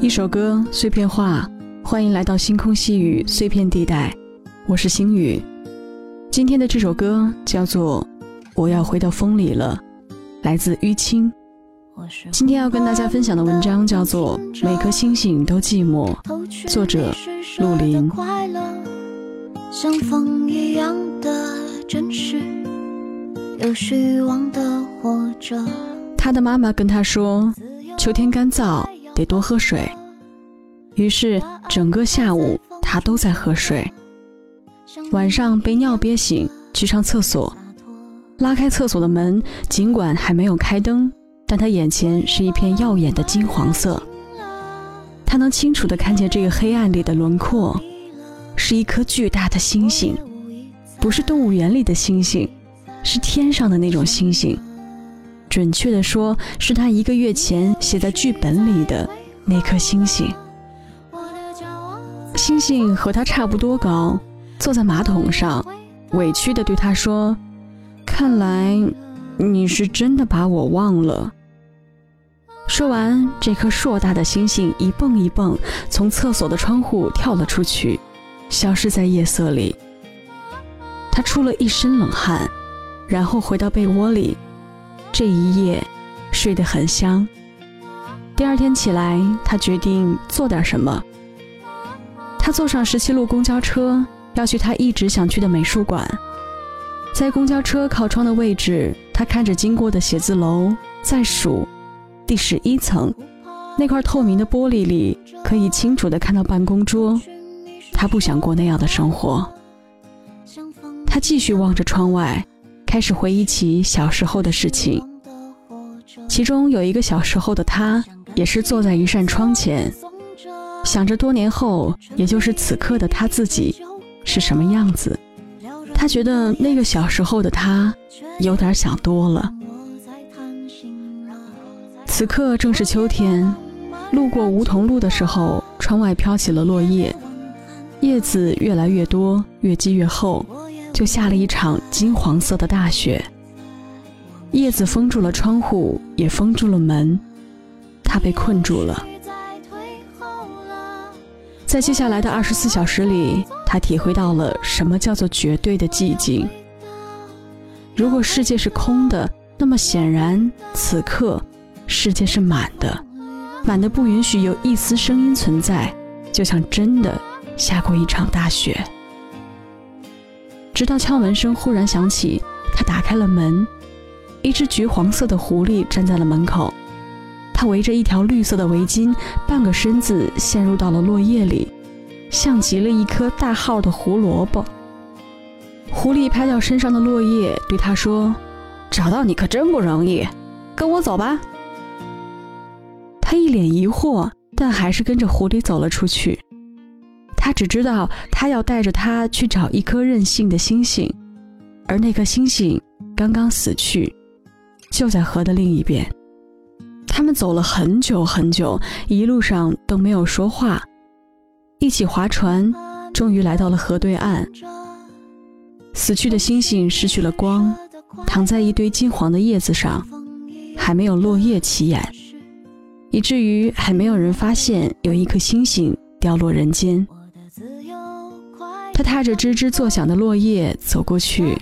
一首歌，碎片化，欢迎来到星空细雨碎片地带，我是星雨。今天的这首歌叫做《我要回到风里了》，来自淤青。今天要跟大家分享的文章叫做《每颗星星都寂寞》，作者陆林。像风一样的真实，有虚妄的活着。他的妈妈跟他说：“秋天干燥，得多喝水。”于是整个下午他都在喝水。晚上被尿憋醒，去上厕所，拉开厕所的门，尽管还没有开灯。但他眼前是一片耀眼的金黄色，他能清楚地看见这个黑暗里的轮廓，是一颗巨大的星星，不是动物园里的星星，是天上的那种星星。准确地说，是他一个月前写在剧本里的那颗星星。星星和他差不多高，坐在马桶上，委屈地对他说：“看来你是真的把我忘了。”说完，这颗硕大的星星一蹦一蹦，从厕所的窗户跳了出去，消失在夜色里。他出了一身冷汗，然后回到被窝里。这一夜睡得很香。第二天起来，他决定做点什么。他坐上十七路公交车，要去他一直想去的美术馆。在公交车靠窗的位置，他看着经过的写字楼，在数。第十一层，那块透明的玻璃里可以清楚地看到办公桌。他不想过那样的生活。他继续望着窗外，开始回忆起小时候的事情。其中有一个小时候的他，也是坐在一扇窗前，想着多年后，也就是此刻的他自己是什么样子。他觉得那个小时候的他，有点想多了。此刻正是秋天，路过梧桐路的时候，窗外飘起了落叶，叶子越来越多，越积越厚，就下了一场金黄色的大雪。叶子封住了窗户，也封住了门，他被困住了。在接下来的二十四小时里，他体会到了什么叫做绝对的寂静。如果世界是空的，那么显然此刻。世界是满的，满的不允许有一丝声音存在，就像真的下过一场大雪。直到敲门声忽然响起，他打开了门，一只橘黄色的狐狸站在了门口，他围着一条绿色的围巾，半个身子陷入到了落叶里，像极了一颗大号的胡萝卜。狐狸拍掉身上的落叶，对他说：“找到你可真不容易，跟我走吧。”他一脸疑惑，但还是跟着狐狸走了出去。他只知道，他要带着他去找一颗任性的星星，而那颗星星刚刚死去，就在河的另一边。他们走了很久很久，一路上都没有说话，一起划船，终于来到了河对岸。死去的星星失去了光，躺在一堆金黄的叶子上，还没有落叶起眼。以至于还没有人发现有一颗星星掉落人间。他踏着吱吱作响的落叶走过去，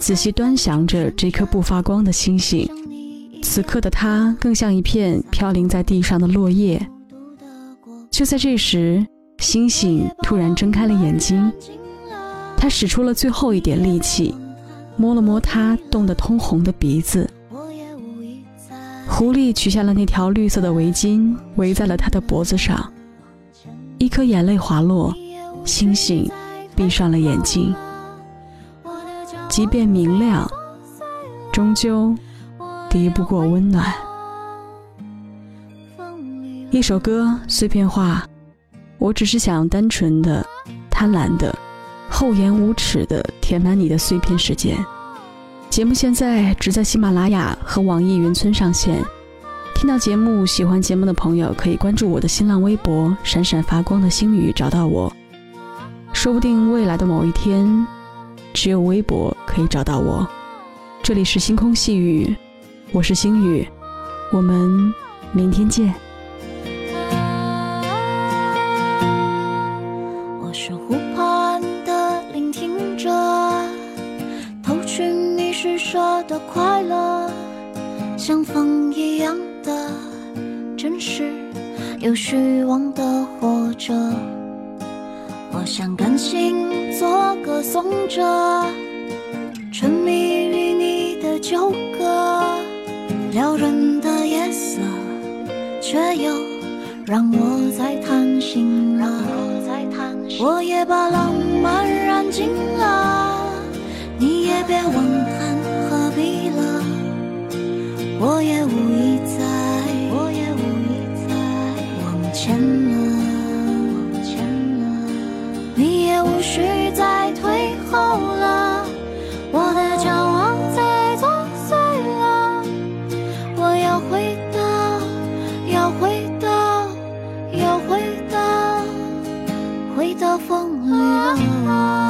仔细端详着这颗不发光的星星。此刻的他更像一片飘零在地上的落叶。就在这时，星星突然睁开了眼睛，他使出了最后一点力气，摸了摸他冻得通红的鼻子。狐狸取下了那条绿色的围巾，围在了他的脖子上。一颗眼泪滑落，星星闭上了眼睛。即便明亮，终究敌不过温暖。一首歌，碎片化。我只是想单纯的、贪婪的、厚颜无耻的填满你的碎片时间。节目现在只在喜马拉雅和网易云村上线。听到节目、喜欢节目的朋友，可以关注我的新浪微博“闪闪发光的星宇”，找到我。说不定未来的某一天，只有微博可以找到我。这里是星空细雨，我是星宇，我们明天见。是湖畔的聆听者，偷去你施舍的快乐，像风一样的真实，有虚妄的活着。我想甘心做个颂者，沉迷于你的纠葛，撩人的夜色，却又让我在贪心了。我也把浪漫燃尽了，你也别问看何必了。我也。亮了